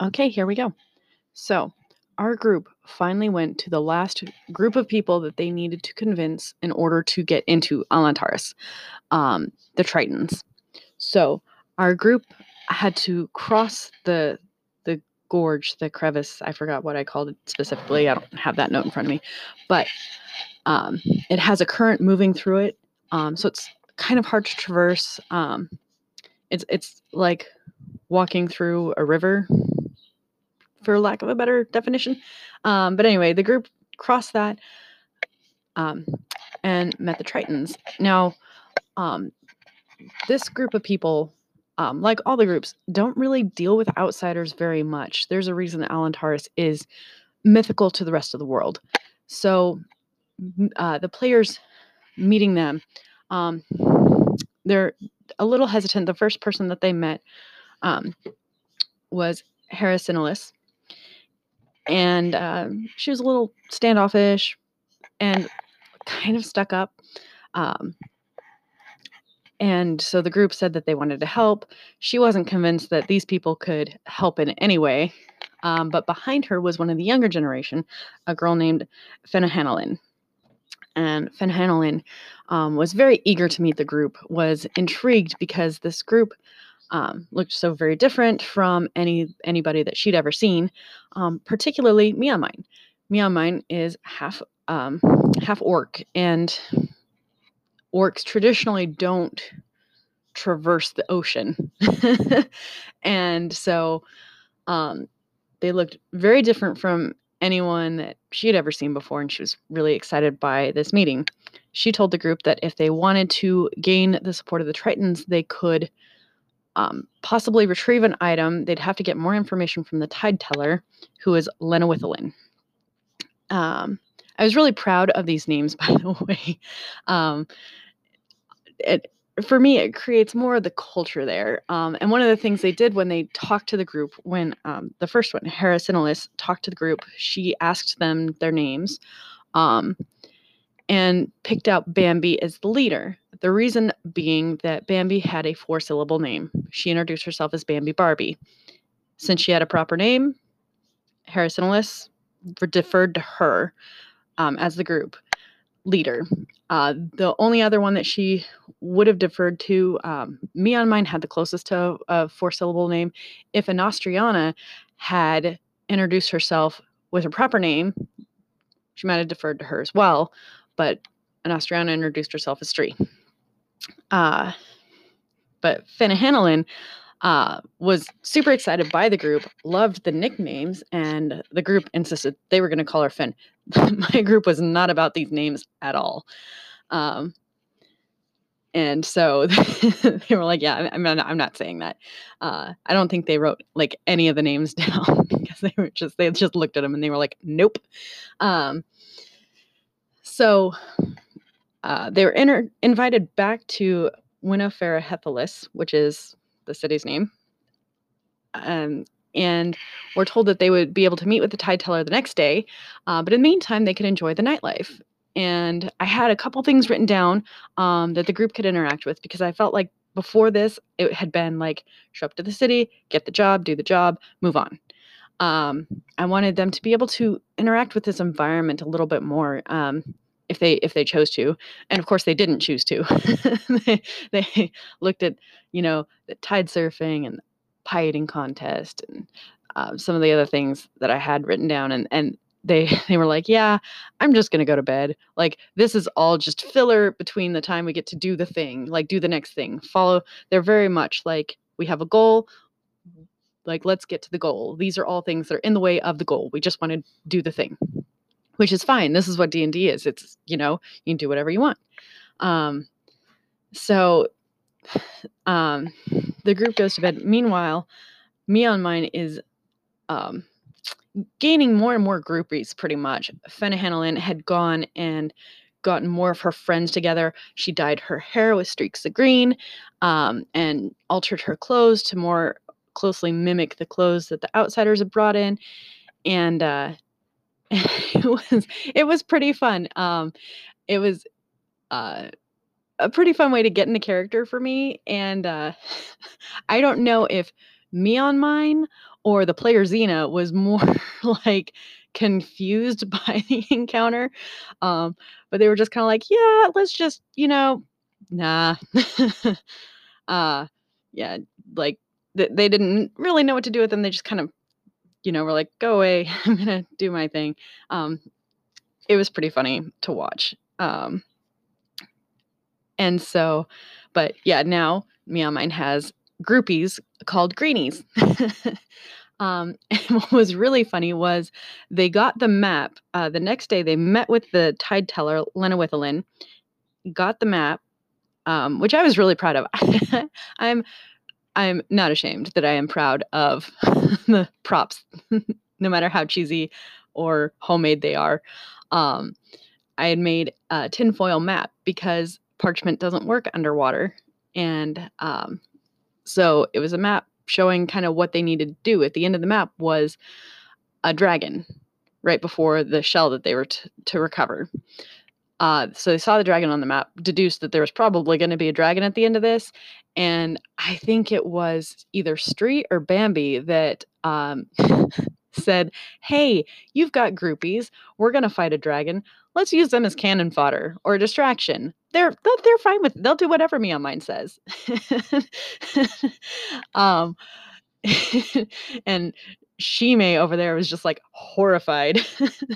Okay, here we go. So, our group finally went to the last group of people that they needed to convince in order to get into Alantaris, um, the Tritons. So, our group had to cross the the gorge, the crevice. I forgot what I called it specifically. I don't have that note in front of me, but um, it has a current moving through it, um, so it's kind of hard to traverse. Um, it's it's like walking through a river, for lack of a better definition. Um, but anyway, the group crossed that um, and met the Tritons. Now, um, this group of people, um, like all the groups, don't really deal with outsiders very much. There's a reason that Alantaris is mythical to the rest of the world. So, uh, the players meeting them, um, they're a little hesitant. The first person that they met um, was Harrisinalis, and um, she was a little standoffish and kind of stuck up. Um, and so the group said that they wanted to help. She wasn't convinced that these people could help in any way. Um, but behind her was one of the younger generation, a girl named Fenhanelin. And Fenhanelin um, was very eager to meet the group, was intrigued because this group um, looked so very different from any anybody that she'd ever seen, um, particularly Miamine. Miamine is half um, half orc, and orcs traditionally don't traverse the ocean, and so um, they looked very different from anyone that she had ever seen before, and she was really excited by this meeting. She told the group that if they wanted to gain the support of the Tritons, they could um, possibly retrieve an item. They'd have to get more information from the Tide Teller, who is Lena Withelin. Um, I was really proud of these names, by the way. Um, it, for me, it creates more of the culture there. Um, and one of the things they did when they talked to the group, when um, the first one, Harris Harrisinalis, talked to the group, she asked them their names um, and picked out Bambi as the leader. The reason being that Bambi had a four syllable name. She introduced herself as Bambi Barbie. Since she had a proper name, Harrisinalis deferred to her um, as the group leader. Uh, the only other one that she would have deferred to, um, Miamine had the closest to a four syllable name. If Anastriana had introduced herself with her proper name, she might have deferred to her as well. But Anastriana introduced herself as Stree. Uh, but Fennahanelin uh, was super excited by the group, loved the nicknames, and the group insisted they were going to call her Finn. My group was not about these names at all. Um, and so they were like, "Yeah, I'm not, I'm not saying that." Uh, I don't think they wrote like any of the names down because they were just they just looked at them and they were like, "Nope." Um, so uh, they were inter- invited back to Winifera Hethelis, which is the city's name. Um, and were told that they would be able to meet with the tide teller the next day, uh, but in the meantime, they could enjoy the nightlife. And I had a couple things written down um, that the group could interact with because I felt like before this, it had been like show up to the city, get the job, do the job, move on. Um, I wanted them to be able to interact with this environment a little bit more. Um, if they if they chose to and of course they didn't choose to. They, they looked at you know the tide surfing and pirating contest and uh, some of the other things that i had written down and and they they were like yeah i'm just going to go to bed. Like this is all just filler between the time we get to do the thing like do the next thing. Follow they're very much like we have a goal like let's get to the goal. These are all things that are in the way of the goal. We just want to do the thing which is fine. This is what D and D is. It's you know you can do whatever you want. Um, so um, the group goes to bed. Meanwhile, Miamine is um, gaining more and more groupies. Pretty much, Fennahanelin had gone and gotten more of her friends together. She dyed her hair with streaks of green um, and altered her clothes to more closely mimic the clothes that the outsiders had brought in. And uh, it was it was pretty fun. Um, it was uh, a pretty fun way to get into character for me, and uh, I don't know if Miamine or the player Xena was more like confused by the encounter. Um, but they were just kind of like, yeah, let's just, you know, nah. uh, yeah, like th- they didn't really know what to do with them. They just kind of, you know, were like, go away. I'm going to do my thing. Um, it was pretty funny to watch. Um, and so, but yeah, now Meow Mine has groupies called greenies. um, what was really funny was they got the map. Uh, the next day, they met with the tide teller, Lena Withelin, got the map, um, which I was really proud of. I'm I'm not ashamed that I am proud of the props, no matter how cheesy or homemade they are. Um, I had made a tinfoil map because parchment doesn't work underwater. And um, so it was a map showing kind of what they needed to do. At the end of the map was a dragon right before the shell that they were t- to recover. Uh, so they saw the dragon on the map, deduced that there was probably going to be a dragon at the end of this. And I think it was either Stree or Bambi that um, said, Hey, you've got groupies. We're going to fight a dragon. Let's use them as cannon fodder or distraction. They're they're fine with they'll do whatever Meow Mine says. um, and Shime over there was just like horrified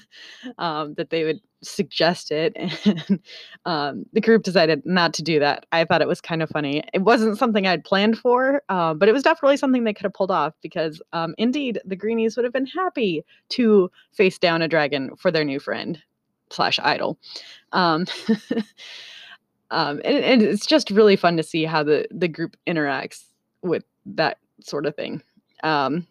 um, that they would suggest it. And um, the group decided not to do that. I thought it was kind of funny. It wasn't something I'd planned for, uh, but it was definitely something they could have pulled off because um, indeed the Greenies would have been happy to face down a dragon for their new friend slash idol. Um, um, and, and it's just really fun to see how the, the group interacts with that sort of thing. Um,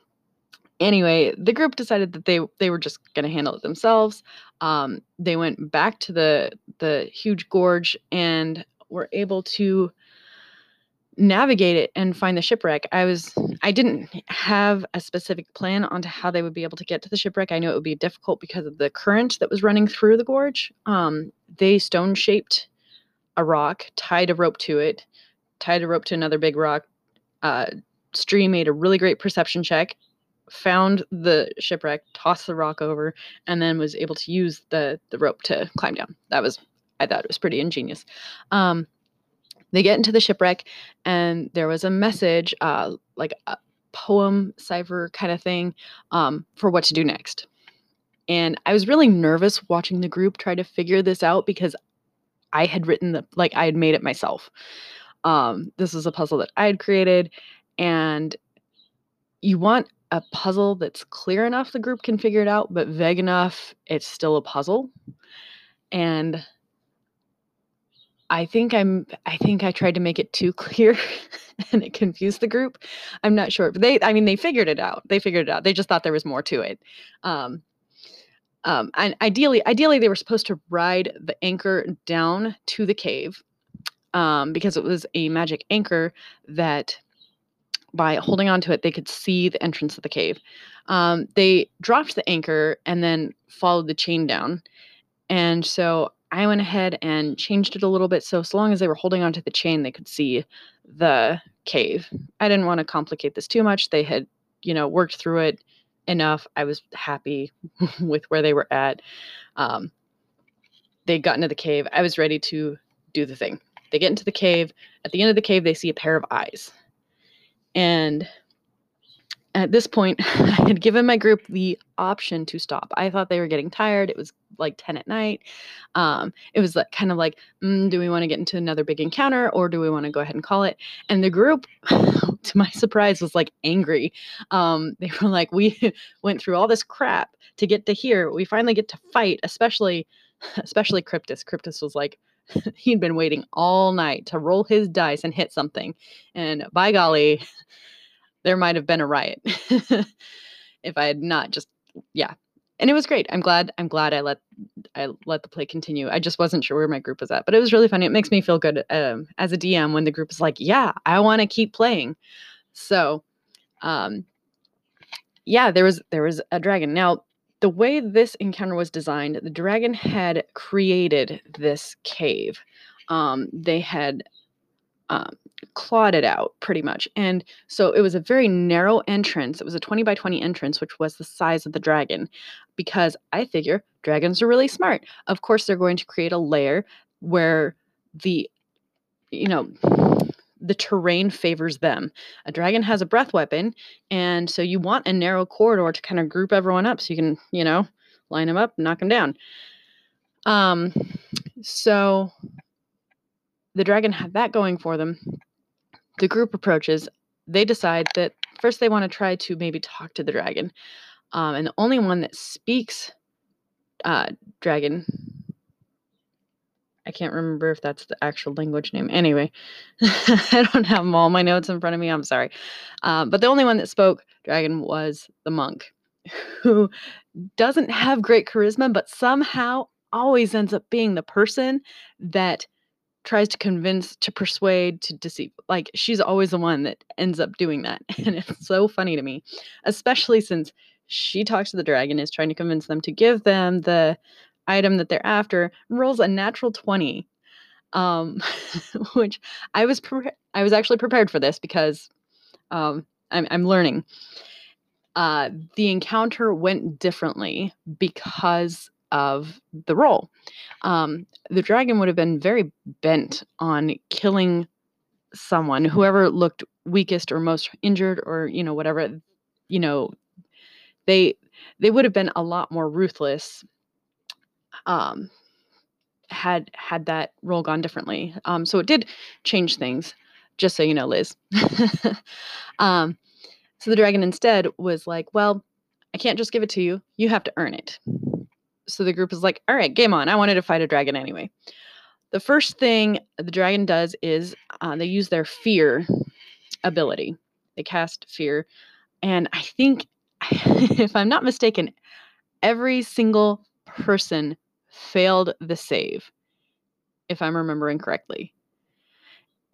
anyway, the group decided that they they were just going to handle it themselves. Um, they went back to the the huge gorge and were able to navigate it and find the shipwreck. I was I didn't have a specific plan onto how they would be able to get to the shipwreck. I knew it would be difficult because of the current that was running through the gorge. Um, they stone shaped a rock, tied a rope to it, tied a rope to another big rock. Uh, Stree made a really great perception check found the shipwreck, tossed the rock over, and then was able to use the the rope to climb down. That was I thought it was pretty ingenious. Um, they get into the shipwreck, and there was a message, uh, like a poem cipher kind of thing, um, for what to do next. And I was really nervous watching the group try to figure this out because I had written the like I had made it myself. Um, this was a puzzle that I had created, and you want a puzzle that's clear enough the group can figure it out, but vague enough it's still a puzzle. And I think I'm I think I tried to make it too clear and it confused the group. I'm not sure. But they I mean they figured it out. They figured it out. They just thought there was more to it. Um um and ideally ideally they were supposed to ride the anchor down to the cave. Um because it was a magic anchor that by holding onto it, they could see the entrance of the cave. Um, they dropped the anchor and then followed the chain down. And so I went ahead and changed it a little bit. So, as long as they were holding onto the chain, they could see the cave. I didn't want to complicate this too much. They had, you know, worked through it enough. I was happy with where they were at. Um, they got into the cave. I was ready to do the thing. They get into the cave. At the end of the cave, they see a pair of eyes. And at this point, I had given my group the option to stop. I thought they were getting tired. It was like 10 at night. Um, it was like, kind of like, mm, do we want to get into another big encounter or do we want to go ahead and call it? And the group, to my surprise, was like angry. Um, they were like, we went through all this crap to get to here. We finally get to fight, especially, especially Kryptis. Kryptis was like, he'd been waiting all night to roll his dice and hit something. And by golly, there might have been a riot if I had not just yeah. And it was great. I'm glad I'm glad I let I let the play continue. I just wasn't sure where my group was at, but it was really funny. It makes me feel good um, as a DM when the group is like, "Yeah, I want to keep playing." So, um yeah, there was there was a dragon. Now, the way this encounter was designed, the dragon had created this cave. Um, they had um, clawed it out pretty much. And so it was a very narrow entrance. It was a 20 by 20 entrance, which was the size of the dragon, because I figure dragons are really smart. Of course, they're going to create a layer where the, you know, the terrain favors them. A dragon has a breath weapon, and so you want a narrow corridor to kind of group everyone up so you can, you know, line them up, and knock them down. Um, so the dragon had that going for them. The group approaches. They decide that first they want to try to maybe talk to the dragon. Um, and the only one that speaks uh, dragon, I can't remember if that's the actual language name. Anyway, I don't have all my notes in front of me. I'm sorry. Uh, but the only one that spoke dragon was the monk, who doesn't have great charisma, but somehow always ends up being the person that tries to convince, to persuade, to deceive. Like she's always the one that ends up doing that. And it's so funny to me, especially since she talks to the dragon, is trying to convince them to give them the item that they're after, rolls a natural 20. Um, which I was pre- I was actually prepared for this because um, I'm, I'm learning. Uh, the encounter went differently because of the roll. Um, the dragon would have been very bent on killing someone, whoever looked weakest or most injured, or you know whatever. You know, they they would have been a lot more ruthless. Um, had had that roll gone differently. Um, so it did change things. Just so you know, Liz. um, so the dragon instead was like, "Well, I can't just give it to you. You have to earn it." so the group is like, all right, game on. I wanted to fight a dragon anyway. The first thing the dragon does is uh, they use their fear ability. They cast fear. And I think, if I'm not mistaken, every single person failed the save, if I'm remembering correctly.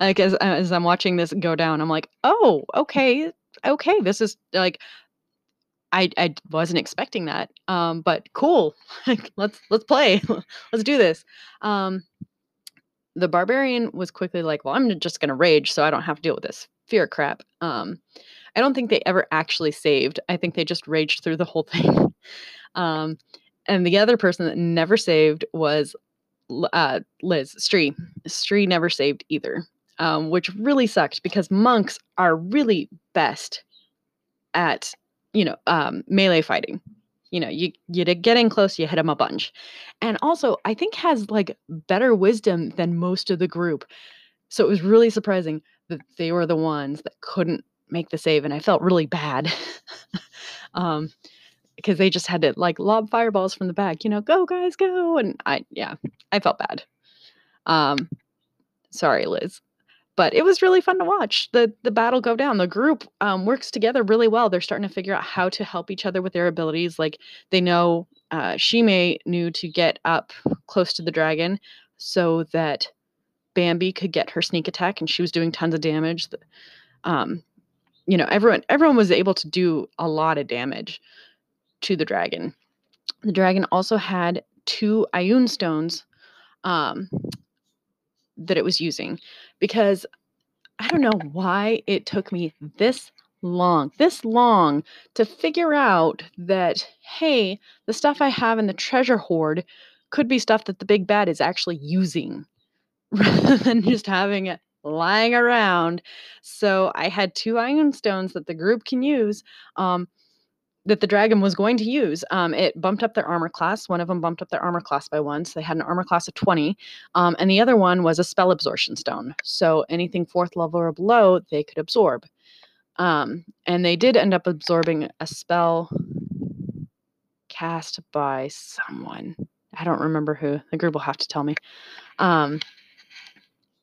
like as, as I'm watching this go down, I'm like, oh, okay, okay, this is like I I wasn't expecting that. Um, but cool. Like, let's let's play. let's do this. Um, the barbarian was quickly like, "Well, I'm just gonna rage, so I don't have to deal with this fear crap." Um, I don't think they ever actually saved. I think they just raged through the whole thing. um, and the other person that never saved was uh, Liz Stree. Stree never saved either, um, which really sucked because monks are really best at you know, um, melee fighting. You know, you you get in close, you hit them a bunch, and also I think has like better wisdom than most of the group. So it was really surprising that they were the ones that couldn't make the save, and I felt really bad. um, because they just had to like lob fireballs from the back, you know, go guys, go. And I, yeah, I felt bad. Um, sorry, Liz but it was really fun to watch the the battle go down. The group um, works together really well. They're starting to figure out how to help each other with their abilities. Like they know uh, Shime knew to get up close to the dragon so that Bambi could get her sneak attack, and she was doing tons of damage. Um, you know, everyone everyone was able to do a lot of damage to the dragon. The dragon also had two Ioun stones um, that it was using because I don't know why it took me this long, this long to figure out that, hey, the stuff I have in the treasure hoard could be stuff that the big bad is actually using rather than just having it lying around. So I had two Ioun stones that the group can use. Um, that the dragon was going to use. Um, it bumped up their armor class. One of them bumped up their armor class by one, so they had an armor class of 20. Um, and the other one was a spell absorption stone. So anything fourth level or below, they could absorb. Um, and they did end up absorbing a spell cast by someone. I don't remember who. The group will have to tell me.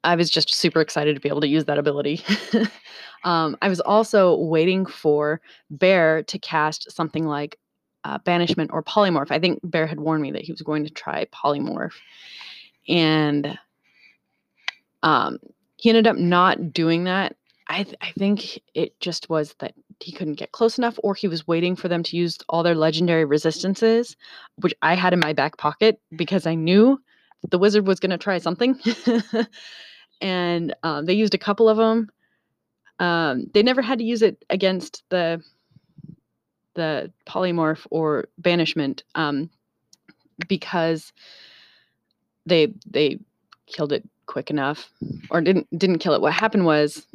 I was just super excited to be able to use that ability. um, I was also waiting for Bear to cast something like uh, Banishment or Polymorph. I think Bear had warned me that he was going to try Polymorph. And um, he ended up not doing that. I, th- I think it just was that he couldn't get close enough, or he was waiting for them to use all their legendary resistances, which I had in my back pocket because I knew the wizard was going to try something. and um, they used a couple of them. Um, they never had to use it against the the polymorph or banishment um, because they they killed it quick enough or didn't didn't kill it. What happened was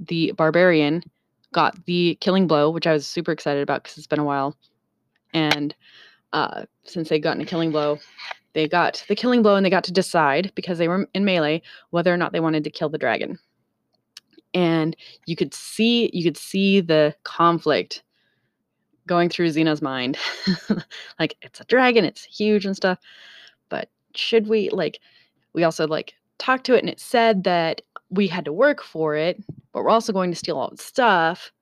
the barbarian got the killing blow, which I was super excited about because it's been a while. And uh, since they gotten a killing blow, they got the killing blow and they got to decide because they were in melee whether or not they wanted to kill the dragon. And you could see you could see the conflict going through Xena's mind. like it's a dragon, it's huge and stuff. But should we like we also like talked to it and it said that we had to work for it, but we're also going to steal all the stuff.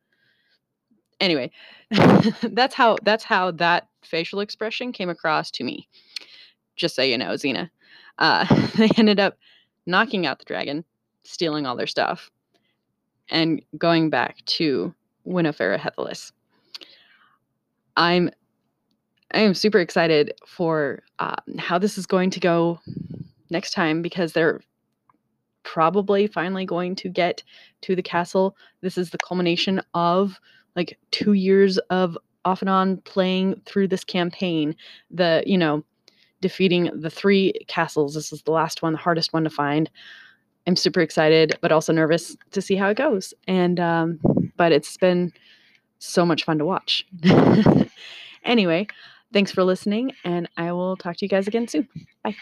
Anyway, that's how that's how that facial expression came across to me. Just so you know, Xena. Uh, they ended up knocking out the dragon, stealing all their stuff, and going back to Winifera Hethelis. I'm I am super excited for uh, how this is going to go next time because they're probably finally going to get to the castle. This is the culmination of like two years of off and on playing through this campaign. The, you know, defeating the three castles. This is the last one, the hardest one to find. I'm super excited, but also nervous to see how it goes. And, um, but it's been so much fun to watch. anyway, thanks for listening, and I will talk to you guys again soon. Bye.